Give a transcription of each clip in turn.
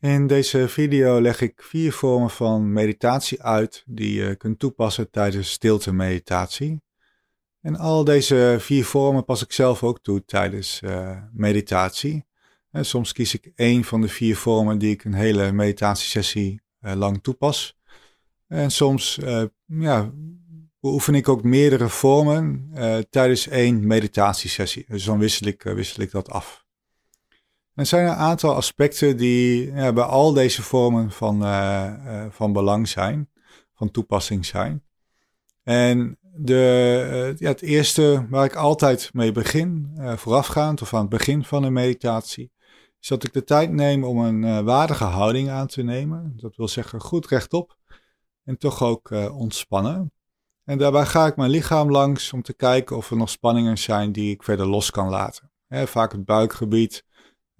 In deze video leg ik vier vormen van meditatie uit die je kunt toepassen tijdens stilte meditatie. En al deze vier vormen pas ik zelf ook toe tijdens uh, meditatie. En soms kies ik één van de vier vormen die ik een hele meditatiesessie uh, lang toepas. En soms ja, beoefen ik ook meerdere vormen tijdens één meditatiesessie. Dus dan wissel ik, wissel ik dat af. Er zijn een aantal aspecten die ja, bij al deze vormen van, uh, van belang zijn, van toepassing zijn. En de, uh, ja, het eerste waar ik altijd mee begin, voorafgaand of aan het begin van een meditatie, is dat ik de tijd neem om een waardige houding aan te nemen. Dat wil zeggen goed rechtop en toch ook ontspannen. En daarbij ga ik mijn lichaam langs om te kijken of er nog spanningen zijn die ik verder los kan laten. vaak het buikgebied, eh,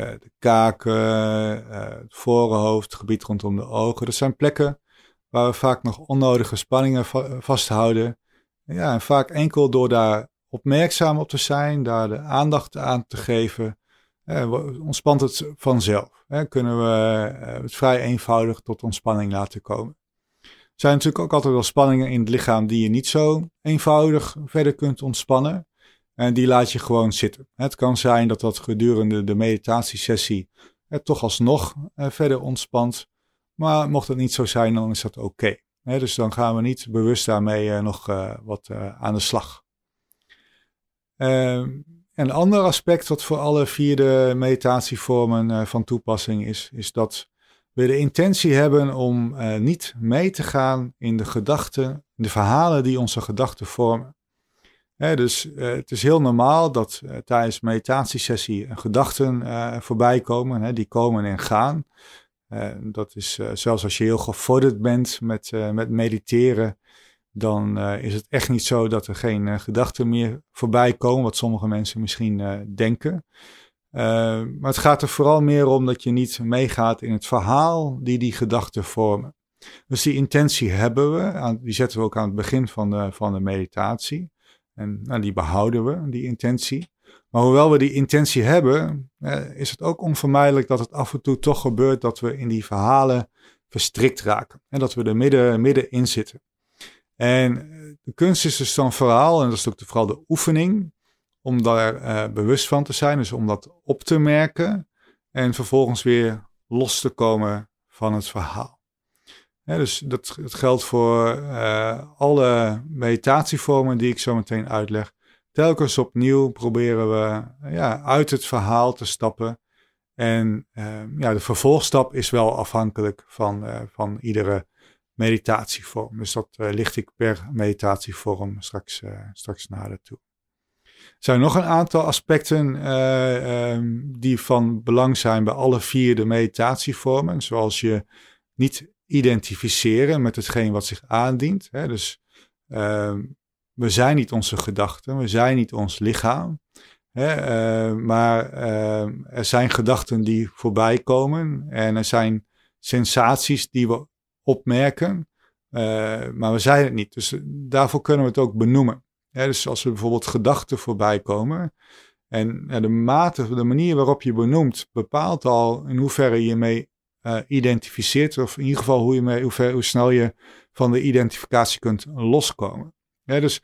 de kaken, eh, het voorhoofd, het gebied rondom de ogen. Dat zijn plekken waar we vaak nog onnodige spanningen vasthouden. Ja, en vaak enkel door daar opmerkzaam op te zijn, daar de aandacht aan te geven, eh, ontspant het vanzelf. Kunnen we eh, het vrij eenvoudig tot ontspanning laten komen. Er zijn natuurlijk ook altijd wel spanningen in het lichaam die je niet zo eenvoudig verder kunt ontspannen. En die laat je gewoon zitten. Het kan zijn dat dat gedurende de meditatiesessie het toch alsnog eh, verder ontspant. Maar mocht het niet zo zijn, dan is dat oké. Dus dan gaan we niet bewust daarmee eh, nog eh, wat aan de slag. Ehm, een ander aspect wat voor alle vier de meditatievormen van toepassing is, is dat we de intentie hebben om niet mee te gaan in de gedachten, de verhalen die onze gedachten vormen dus uh, het is heel normaal dat uh, tijdens meditatiesessie gedachten uh, voorbij komen. Die komen en gaan. dat is zelfs als je heel gevorderd bent met, met mediteren, dan is het echt niet zo dat er geen gedachten meer voorbij komen, wat sommige mensen misschien denken. maar het gaat er vooral meer om dat je niet meegaat in het verhaal die die gedachten vormen. Dus die intentie hebben we, aan, die zetten we ook aan het begin van van de meditatie. En nou, die behouden we, die intentie. Maar hoewel we die intentie hebben, eh, is het ook onvermijdelijk dat het af en toe toch gebeurt dat we in die verhalen verstrikt raken. En dat we er midden, middenin zitten. En eh, de kunst is dus dan vooral, en dat is ook vooral de oefening, om daar uh, bewust van te zijn. Dus om dat op te merken en vervolgens weer los te komen van het verhaal dus dat, geldt voor uh, alle meditatievormen die ik zo meteen uitleg. Telkens opnieuw proberen we ja, uit het verhaal te stappen. En uh, ja, de vervolgstap is wel afhankelijk van, uh, van iedere meditatievorm. Dus dat licht ik per meditatievorm straks, straks nader toe. Er zijn nog een aantal aspecten um, die van belang zijn bij alle vier de meditatievormen. Zoals je niet identificeren met hetgeen wat zich aandient. Hè? Dus uh, we zijn niet onze gedachten, we zijn niet ons lichaam. Hè? Uh, maar uh, er zijn gedachten die voorbij komen en er zijn sensaties die we opmerken, eh, maar we zijn het niet. Dus daarvoor kunnen we het ook benoemen. Hè? Dus als er bijvoorbeeld gedachten voorbij komen, en de mate, de manier waarop je benoemt, bepaalt al in hoeverre je mee uh, identificeert. Of in ieder geval hoe, je mee, hoe, hoe snel je van de identificatie kunt loskomen. Dus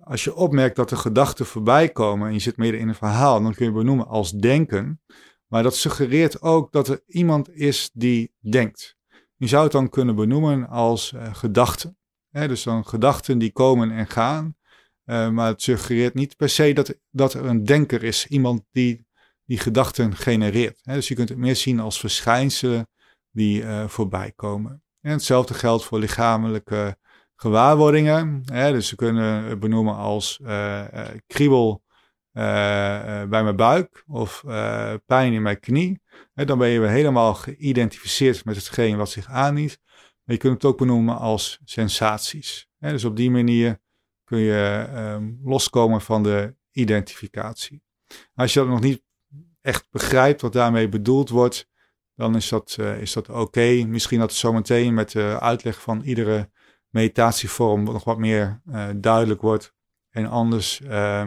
als je opmerkt dat er gedachten voorbij komen en je zit midden in een verhaal, dan kun je benoemen als denken. Maar dat suggereert ook dat er iemand is die denkt. Je zou het dan kunnen benoemen als uh, gedachten. dus dan gedachten die komen en gaan. Uh, maar het suggereert niet per se dat, dat er een denker is. Iemand die die gedachten genereert. Dus je kunt het meer zien als verschijnselen die uh, voorbij komen. En hetzelfde geldt voor lichamelijke gewaarwordingen. Dus we kunnen het benoemen als uh, uh, kriebel bij mijn buik of pijn in mijn knie. Dan ben je weer helemaal geïdentificeerd met hetgeen wat zich aandient. Maar je kunt het ook benoemen als sensaties. Dus op die manier kun je ehm, loskomen van de identificatie. Als je dat nog niet echt begrijpt wat daarmee bedoeld wordt, dan is dat, uh, is dat oké. Misschien dat het zometeen met de uitleg van iedere meditatievorm nog wat meer uh, duidelijk wordt. En anders uh,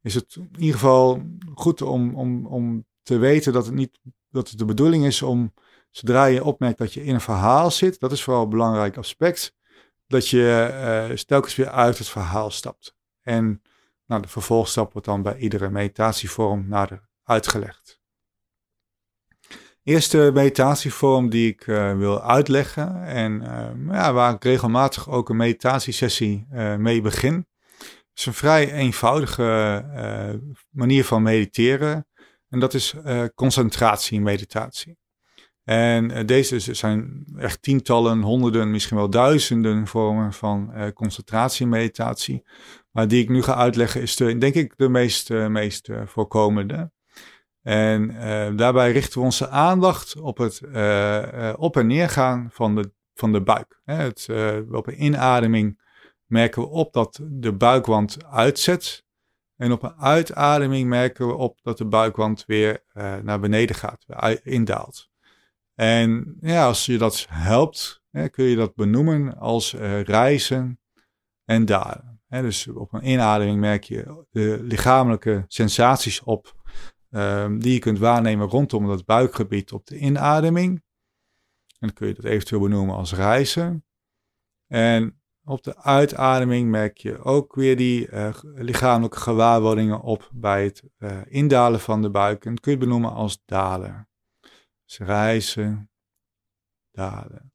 is het in ieder geval goed om, om, om te weten dat het niet dat het de bedoeling is om zodra je opmerkt dat je in een verhaal zit, dat is vooral een belangrijk aspect, dat je telkens weer uit het verhaal stapt. En nou, de vervolgstap wordt dan bij iedere meditatievorm nader uitgelegd. Eerste meditatievorm die ik uh, wil uitleggen en uh, ja, waar ik regelmatig ook een meditatiesessie uh, mee begin, is een vrij eenvoudige manier van mediteren en dat is concentratiemeditatie. En deze zijn echt tientallen, honderden, misschien wel duizenden vormen van concentratiemeditatie. Maar die ik nu ga uitleggen is de, denk ik de meest, meest voorkomende. En uh, daarbij richten we onze aandacht op het uh, uh, op- en neergaan van de, van de buik. Het, op een inademing merken we op dat de buikwand uitzet. En op een uitademing merken we op dat de buikwand weer naar beneden gaat, indaalt. En ja, als je dat helpt, hè, kun je dat benoemen als reizen en dalen. dus op een inademing merk je de lichamelijke sensaties op um, die je kunt waarnemen rondom dat buikgebied op de inademing. En dan kun je dat eventueel benoemen als reizen. En op de uitademing merk je ook weer die uh, lichamelijke gewaarwordingen op bij het uh, indalen van de buik. En dat kun je benoemen als dalen. Dus reizen, dalen.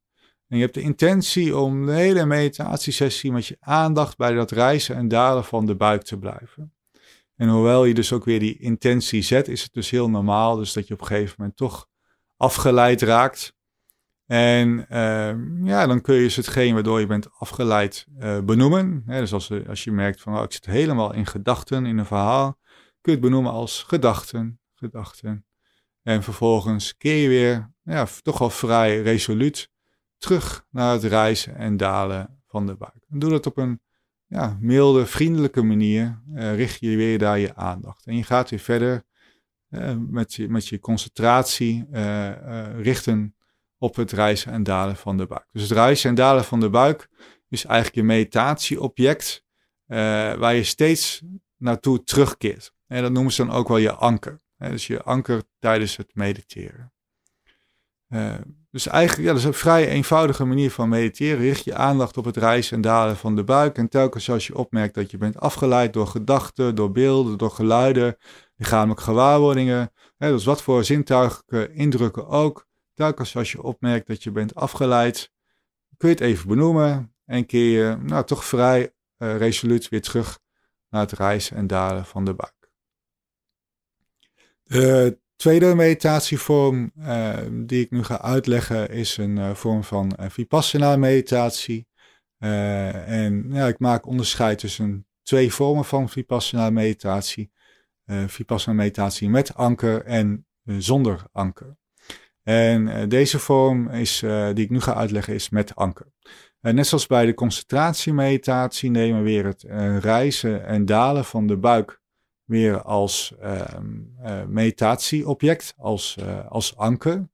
En je hebt de intentie om de hele meditatiesessie met je aandacht bij dat reizen en dalen van de buik te blijven. En hoewel je dus ook weer die intentie zet, is het dus heel normaal. Dus dat je op een gegeven moment toch afgeleid raakt. En uh, ja, dan kun je dus hetgeen waardoor je bent afgeleid uh, benoemen. dus als, als je merkt van oh, ik zit helemaal in gedachten in een verhaal, kun je het benoemen als gedachten, gedachten. En vervolgens keer je weer, ja, toch wel vrij resoluut terug naar het reizen en dalen van de buik. En doe dat op een ja, milde, vriendelijke manier uh, richt je weer daar je aandacht. En je gaat weer verder uh, met, je, met je concentratie uh, richten op het reizen en dalen van de buik. Dus het reizen en dalen van de buik is eigenlijk je meditatieobject waar je steeds naartoe terugkeert. En dat noemen ze dan ook wel je anker. dus je anker tijdens het mediteren. Dus eigenlijk, ja, dat is een vrij eenvoudige manier van mediteren. Richt je aandacht op het rijzen en dalen van de buik. En telkens als je opmerkt dat je bent afgeleid door gedachten, door beelden, door geluiden, lichamelijke gewaarwordingen. Hè, dus wat voor zintuigelijke indrukken ook. Telkens als je opmerkt dat je bent afgeleid, kun je het even benoemen. En keer je nou, toch vrij uh, resoluut weer terug naar het rijzen en dalen van de buik. De tweede meditatievorm uh, die ik nu ga uitleggen is een uh, vorm van uh, Vipassana meditatie. en ja, ik maak onderscheid tussen twee vormen van Vipassana meditatie. Vipassana meditatie met anker en zonder anker. En deze vorm is, die ik nu ga uitleggen is met anker. net zoals bij de concentratiemeditatie nemen we weer het reizen en dalen van de buik weer als uh, meditatieobject, als, uh, als anker.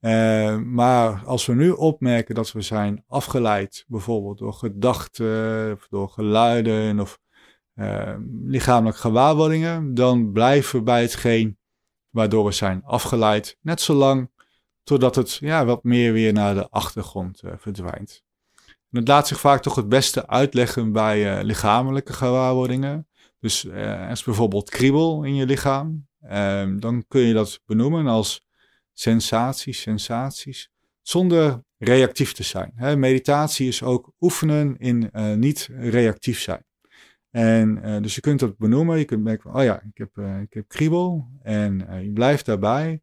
Uh, maar als we nu opmerken dat we zijn afgeleid, bijvoorbeeld door gedachten, of door geluiden of ehm, lichamelijke gewaarwordingen, dan blijven we bij hetgeen waardoor we zijn afgeleid, net zolang totdat het ja, wat meer weer naar de achtergrond verdwijnt. En het laat zich vaak toch het beste uitleggen bij lichamelijke gewaarwordingen. Dus als bijvoorbeeld kriebel in je lichaam, uh, dan kun je dat benoemen als sensaties, sensaties, zonder reactief te zijn. Hè, meditatie is ook oefenen in uh, niet reactief zijn. En uh, dus je kunt dat benoemen, je kunt merken oh ja, ik heb, ik heb kriebel en je blijft daarbij.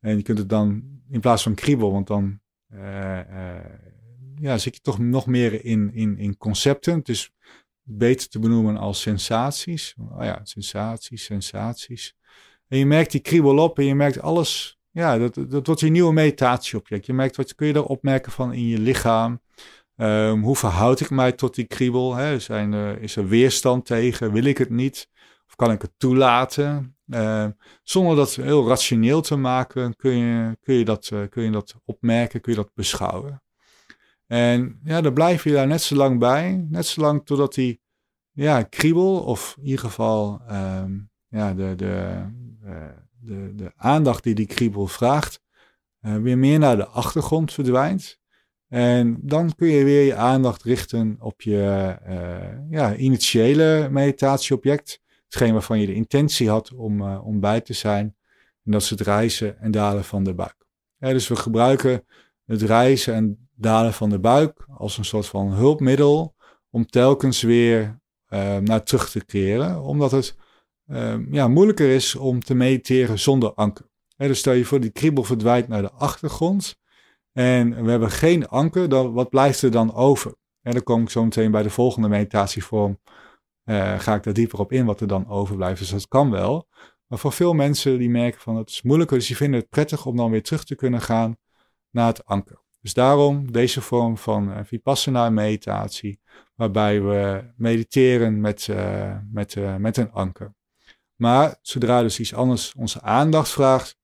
En je kunt het dan in plaats van kriebel, want dan ja, zit je toch nog meer in, in, in concepten. Dus beter te benoemen als sensaties. Oh ja, sensaties, sensaties. En je merkt die kriebel op en je merkt alles. Ja, dat, dat wordt je nieuwe meditatieobject. Je merkt wat kun je daar opmerken van in je lichaam. Um, hoe verhoud ik mij tot die kriebel? Hè? Zijn er, is er weerstand tegen? Wil ik het niet? Of kan ik het toelaten? Uh, zonder dat heel rationeel te maken, kun je, kun, je dat, uh, kun je dat opmerken, kun je dat beschouwen. En ja, dan blijf je daar net zo lang bij. Net zo lang totdat die ja, kriebel, of in ieder geval um, ja, de, de, uh, de, de aandacht die die kriebel vraagt, weer meer naar de achtergrond verdwijnt. En dan kun je weer je aandacht richten op je ja, initiële meditatieobject. Hetgeen waarvan je de intentie had om, om bij te zijn. En dat is het reizen en dalen van de buik. dus we gebruiken het reizen en dalen van de buik als een soort van hulpmiddel om telkens weer uh, naar terug te keren, omdat het uh, ja, moeilijker is om te mediteren zonder anker. dus stel je voor, die kriebel verdwijnt naar de achtergrond en we hebben geen anker, dan, wat blijft er dan over? En dan kom ik zo meteen bij de volgende meditatievorm, uh, ga ik daar dieper op in wat er dan overblijft. Dus dat kan wel. Maar voor veel mensen die merken van het is moeilijker, dus die vinden het prettig om dan weer terug te kunnen gaan naar het anker. Dus daarom deze vorm van uh, vipassana meditatie, waarbij we mediteren met, uh, met, uh, met een anker. Maar zodra dus iets anders onze aandacht vraagt,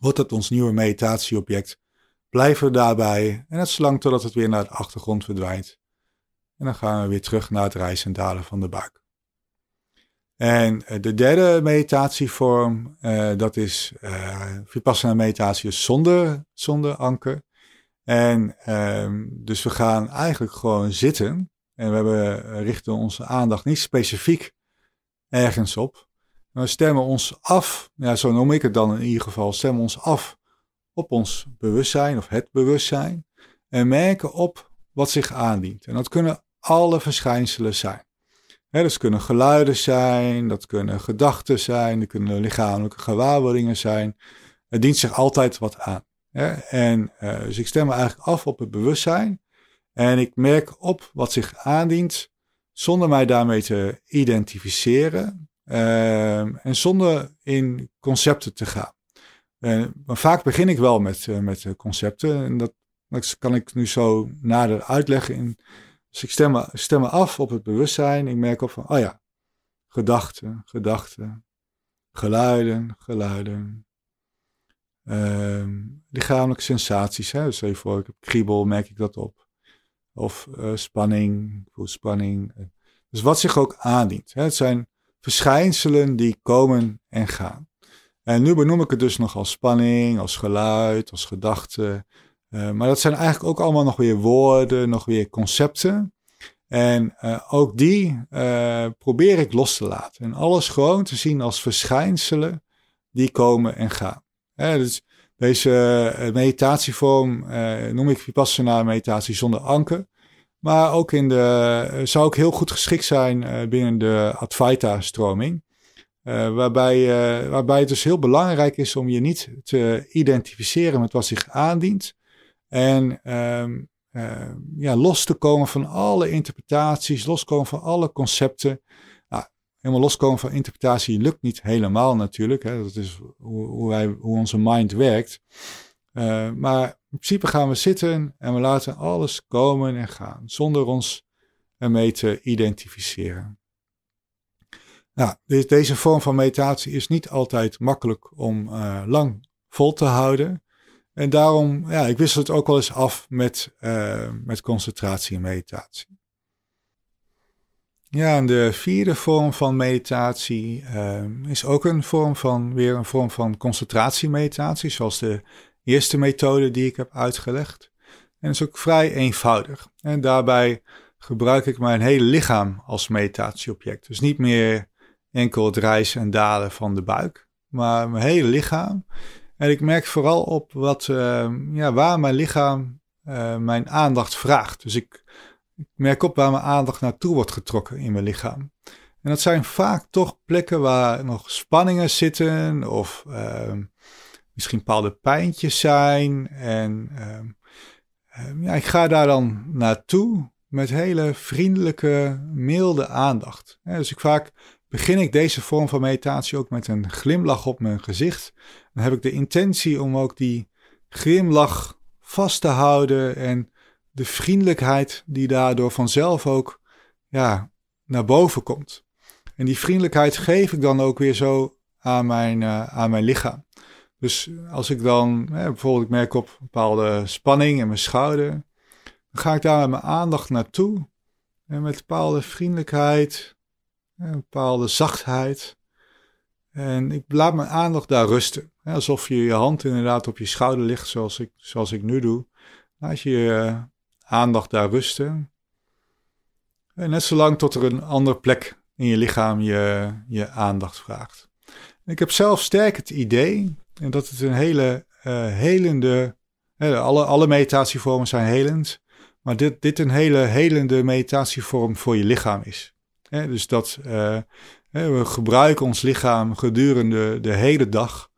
wordt het ons nieuwe meditatieobject. Blijven we daarbij en het zolang totdat het weer naar de achtergrond verdwijnt. En dan gaan we weer terug naar het rijzen en dalen van de buik. En de derde meditatievorm, dat is Vipassana meditatie zonder, zonder anker. En um, dus we gaan eigenlijk gewoon zitten. En we hebben, eh, richten onze aandacht niet specifiek ergens op. We stemmen ons af, ja, zo noem ik het dan in ieder geval, stemmen ons af op ons bewustzijn of het bewustzijn. En merken op wat zich aandient. En dat kunnen alle verschijnselen zijn. Dat kunnen geluiden zijn, dat kunnen gedachten zijn, dat kunnen lichamelijke gewaarwordingen zijn. Het dient zich altijd wat aan. En uh, dus ik stem me eigenlijk af op het bewustzijn. En ik merk op wat zich aandient, zonder mij daarmee te identificeren. Uh, en zonder in concepten te gaan. Uh, maar vaak begin ik wel met, uh, met concepten. En dat, kan ik nu zo nader uitleggen. In, dus ik stem me, stem af op het bewustzijn. Ik merk op van, oh ja, gedachten, gedachten, geluiden, geluiden, Uh, lichamelijke sensaties. Hè? Dus even voor, ik heb kriebel, merk ik dat op. Of uh, spanning, voel spanning. Dus wat zich ook aandient. Hè? Het zijn verschijnselen die komen en gaan. En nu benoem ik het dus nog als spanning, als geluid, als gedachte. Uh, maar dat zijn eigenlijk ook allemaal nog weer woorden, nog weer concepten. En uh, ook die probeer ik los te laten. En alles gewoon te zien als verschijnselen die komen en gaan dus deze uh, meditatievorm uh, noem ik Vipassana meditatie zonder anker. Maar ook in de, uh, zou ook heel goed geschikt zijn binnen de Advaita-stroming. waarbij, waarbij het dus heel belangrijk is om je niet te identificeren met wat zich aandient. En ehm, ja, los te komen van alle interpretaties, loskomen van alle concepten helemaal loskomen van interpretatie lukt niet helemaal natuurlijk. Hè. Dat is hoe, hoe, wij, hoe onze mind werkt. Uh, maar in principe gaan we zitten en we laten alles komen en gaan, zonder ons ermee te identificeren. Nou, deze vorm van meditatie is niet altijd makkelijk om uh, lang vol te houden. En daarom, ja, ik wissel het ook wel eens af met, uh, met concentratie en meditatie. Ja, en de vierde vorm van meditatie uh, is ook een vorm van, weer een vorm van concentratiemeditatie, zoals de eerste methode die ik heb uitgelegd. En is ook vrij eenvoudig. En daarbij gebruik ik mijn hele lichaam als meditatieobject. Dus niet meer enkel het rijzen en dalen van de buik, maar mijn hele lichaam. En ik merk vooral op wat, uh, ja, waar mijn lichaam uh, mijn aandacht vraagt. Dus ik ik merk op waar mijn aandacht naartoe wordt getrokken in mijn lichaam. En dat zijn vaak toch plekken waar nog spanningen zitten of uh, misschien bepaalde pijntjes zijn. En uh, ja, ik ga daar dan naartoe met hele vriendelijke, milde aandacht. dus ik vaak begin ik deze vorm van meditatie ook met een glimlach op mijn gezicht. Dan heb ik de intentie om ook die glimlach vast te houden en de vriendelijkheid die daardoor vanzelf ook ja, naar boven komt. En die vriendelijkheid geef ik dan ook weer zo aan mijn, uh, aan mijn lichaam. Dus als ik dan bijvoorbeeld ik merk op bepaalde spanning in mijn schouder, dan ga ik daar met mijn aandacht naartoe. En met bepaalde vriendelijkheid, een bepaalde zachtheid. En ik laat mijn aandacht daar rusten. alsof je je hand inderdaad op je schouder ligt, zoals ik, zoals ik nu doe. Laat je je aandacht daar rusten. En net zolang tot er een andere plek in je lichaam je, je aandacht vraagt. Ik heb zelf sterk het idee en dat het een hele uh, helende. alle, alle meditatievormen zijn helend. Maar dit, dit een hele helende meditatievorm voor je lichaam is. dus dat uh, we gebruiken ons lichaam gedurende de hele dag.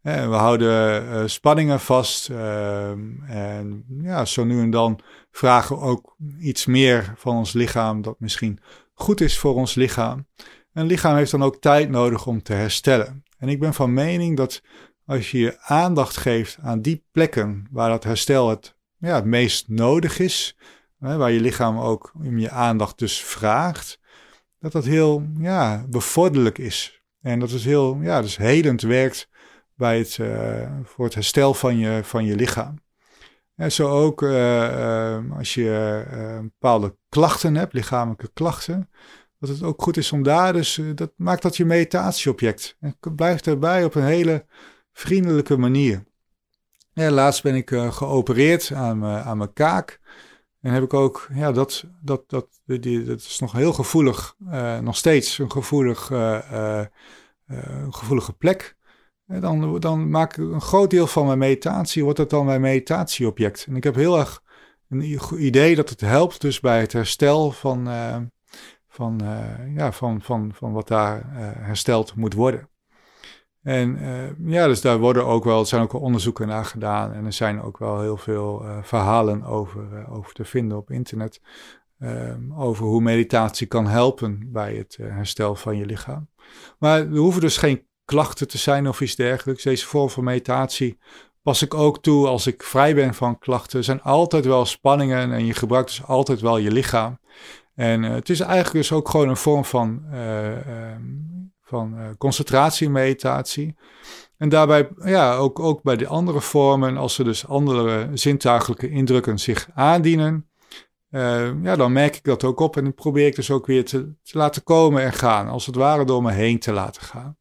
we houden uh, spanningen vast. Ehm, en ja, zo nu en dan vragen ook iets meer van ons lichaam dat misschien goed is voor ons lichaam. Een lichaam heeft dan ook tijd nodig om te herstellen. En ik ben van mening dat als je je aandacht geeft aan die plekken waar dat herstel het, ja, het meest nodig is, hè, waar je lichaam ook om je aandacht dus vraagt, dat dat heel ja, bevorderlijk is. En dat het heel ja, dus helend werkt bij het, uh, voor het herstel van je, van je lichaam. En zo ook uh, uh, als je bepaalde klachten hebt, lichamelijke klachten, dat het ook goed is om daar dus, dat maakt dat je meditatieobject. En blijft erbij op een hele vriendelijke manier. Ja, laatst ben ik uh, geopereerd aan, aan mijn kaak. En heb ik ook, ja, dat, dat, dat, dat is nog heel gevoelig, nog steeds een gevoelig, gevoelige plek. Dan, dan maak ik een groot deel van mijn meditatie, wordt het dan mijn meditatieobject. En ik heb heel erg een idee dat het helpt dus bij het herstel van, van, ja, van, van, van wat daar hersteld moet worden. En ja, dus daar worden ook wel, zijn ook wel onderzoeken naar gedaan. En er zijn ook wel heel veel verhalen over, over te vinden op internet. Ehm, over hoe meditatie kan helpen bij het herstel van je lichaam. Maar er hoeven dus geen klachten te zijn of iets dergelijks. Deze vorm van meditatie pas ik ook toe als ik vrij ben van klachten. Er zijn altijd wel spanningen en je gebruikt dus altijd wel je lichaam. En het is eigenlijk dus ook gewoon een vorm van ehm, van uh, concentratiemeditatie. En daarbij, ja, ook, ook bij de andere vormen, als er dus andere zintuigelijke indrukken zich aandienen, uh, ja, dan merk ik dat ook op en dan probeer ik dus ook weer te, laten komen en gaan, als het ware door me heen te laten gaan.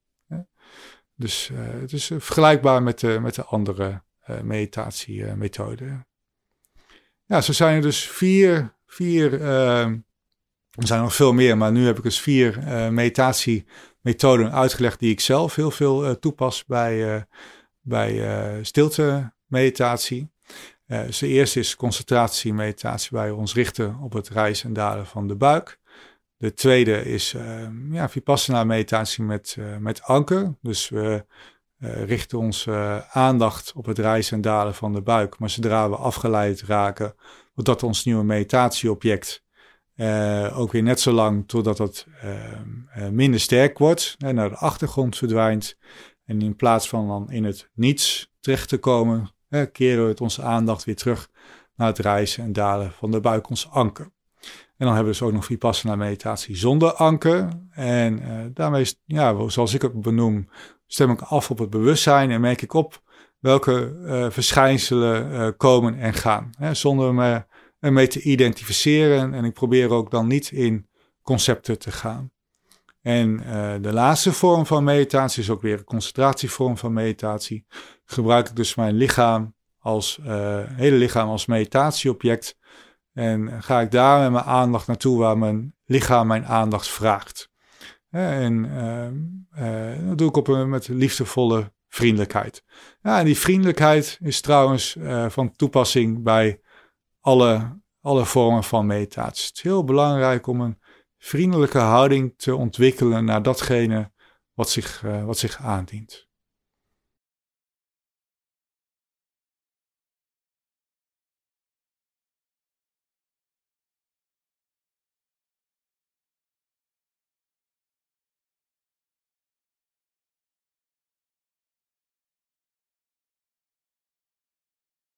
Dus uh, het is vergelijkbaar met de, met de andere meditatiemethoden. ja, zo zijn er dus vier, vier er zijn nog veel meer, maar nu heb ik dus vier meditatie methoden uitgelegd die ik zelf heel veel uh, toepas bij, uh, bij uh, stilte meditatie. dus de eerste is concentratie meditatie, waar we ons richten op het rijzen en dalen van de buik. De tweede is ja, vipassana meditatie met, met anker. Dus we richten onze aandacht op het rijzen en dalen van de buik. Maar zodra we afgeleid raken, wordt dat ons nieuwe meditatieobject. Uh, ook weer net zo lang totdat het uh, minder sterk wordt en naar de achtergrond verdwijnt. En in plaats van dan in het niets terecht te komen, keren we het onze aandacht weer terug naar het reizen en dalen van de buik, ons anker. En dan hebben we dus ook nog vipassana meditatie zonder anker. En uh, daarmee, ja, zoals ik het benoem, stem ik af op het bewustzijn en merk ik op welke verschijnselen komen en gaan. Hè, zonder me mee te identificeren. En ik probeer ook dan niet in concepten te gaan. En de laatste vorm van meditatie is ook weer een concentratievorm van meditatie. Gebruik ik dus mijn lichaam als hele lichaam als meditatieobject. En ga ik daar met mijn aandacht naartoe waar mijn lichaam mijn aandacht vraagt. En uh, dat doe ik op een, met liefdevolle vriendelijkheid. Ja, en die vriendelijkheid is trouwens van toepassing bij alle, alle vormen van meditatie. Het is heel belangrijk om een vriendelijke houding te ontwikkelen naar datgene wat zich, uh, wat zich aandient.